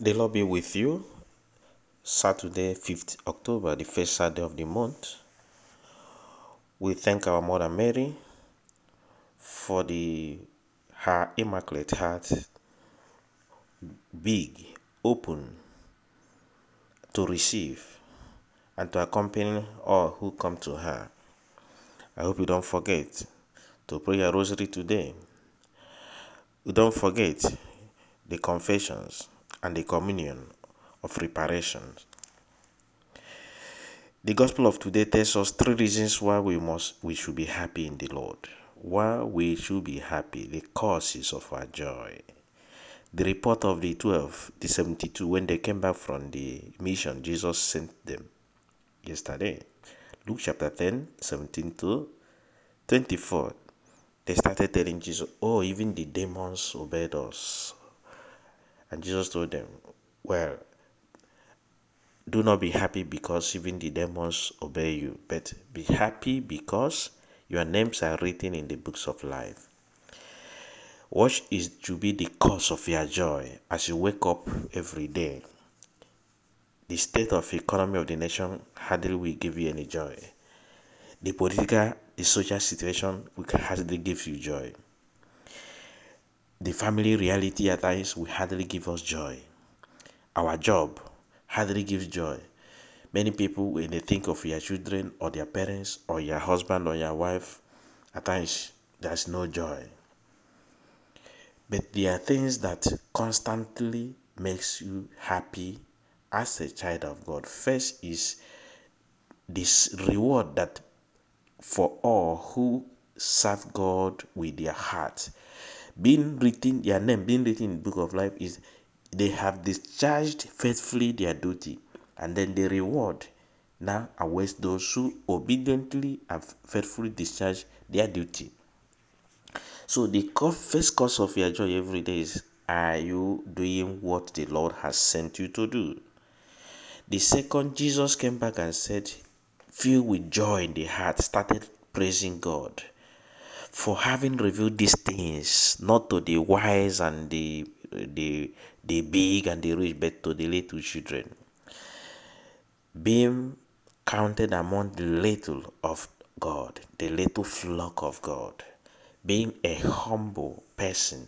The Lord be with you. Saturday, 5th October, the first Saturday of the month. We thank our Mother Mary for the her immaculate heart big, open to receive and to accompany all who come to her. I hope you don't forget to pray a rosary today. Don't forget the confessions and the communion of reparation. The gospel of today tells us three reasons why we must we should be happy in the Lord. Why we should be happy, the causes of our joy. The report of the 12, the 72, when they came back from the mission Jesus sent them yesterday. Luke chapter 10, 17 to 24. They started telling Jesus, Oh, even the demons obeyed us. And Jesus told them, Well, do not be happy because even the demons obey you, but be happy because your names are written in the books of life. What is to be the cause of your joy as you wake up every day? The state of economy of the nation hardly will give you any joy. The political, the social situation will hardly give you joy. The family reality at times will hardly give us joy. Our job hardly gives joy. Many people, when they think of your children or their parents or your husband or your wife, at times there's no joy. But there are things that constantly makes you happy as a child of God. First is this reward that for all who serve God with their heart. Being written, their name being written in the book of life is they have discharged faithfully their duty, and then the reward now awaits those who obediently and faithfully discharge their duty. So the first cause of your joy every day is are you doing what the Lord has sent you to do? The second, Jesus came back and said, filled with joy in the heart, started praising God for having revealed these things, not to the wise and the the the big and the rich, but to the little children. Being counted among the little of God, the little flock of God, being a humble person,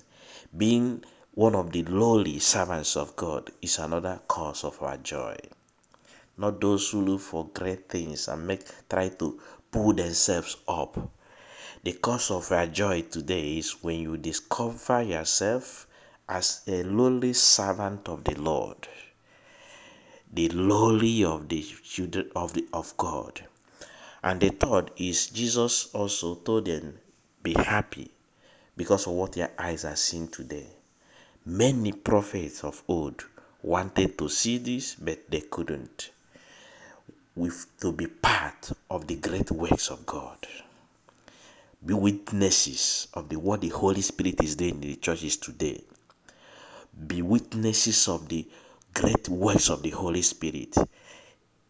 being one of the lowly servants of God is another cause of our joy. Not those who look for great things and make try to pull themselves up. The cause of our joy today is when you discover yourself as a lowly servant of the Lord, the lowly of the children of the of God. And the third is Jesus also told them, Be happy because of what your eyes are seeing today. Many prophets of old wanted to see this, but they couldn't. With to be part of the great works of God be witnesses of the what the Holy Spirit is doing in the churches today. Be witnesses of the great works of the Holy Spirit,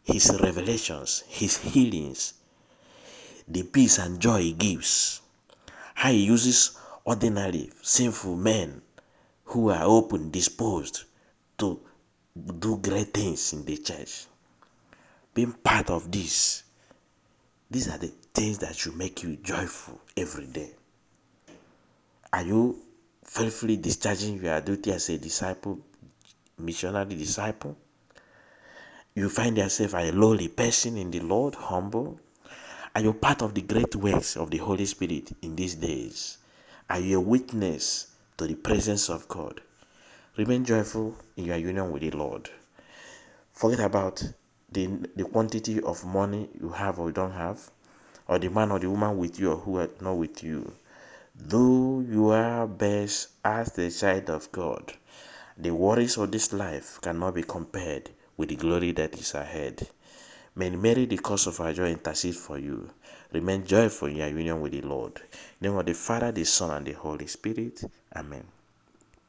His revelations, His healings, the peace and joy He gives, how He uses ordinary sinful men who are open, disposed to do great things in the church. Being part of this, these are the things that should make you joyful every day. Are you faithfully discharging your duty as a disciple, missionary disciple? You find yourself a lowly person in the Lord, humble. Are you part of the great works of the Holy Spirit in these days? Are you a witness to the presence of God? Remain joyful in your union with the Lord. Forget about the, the quantity of money you have or don't have, or the man or the woman with you or who are not with you. Though you are best as the child of God, the worries of this life cannot be compared with the glory that is ahead. May Mary, the cause of our joy, intercede for you. Remain joyful in your union with the Lord. In the name of the Father, the Son, and the Holy Spirit. Amen.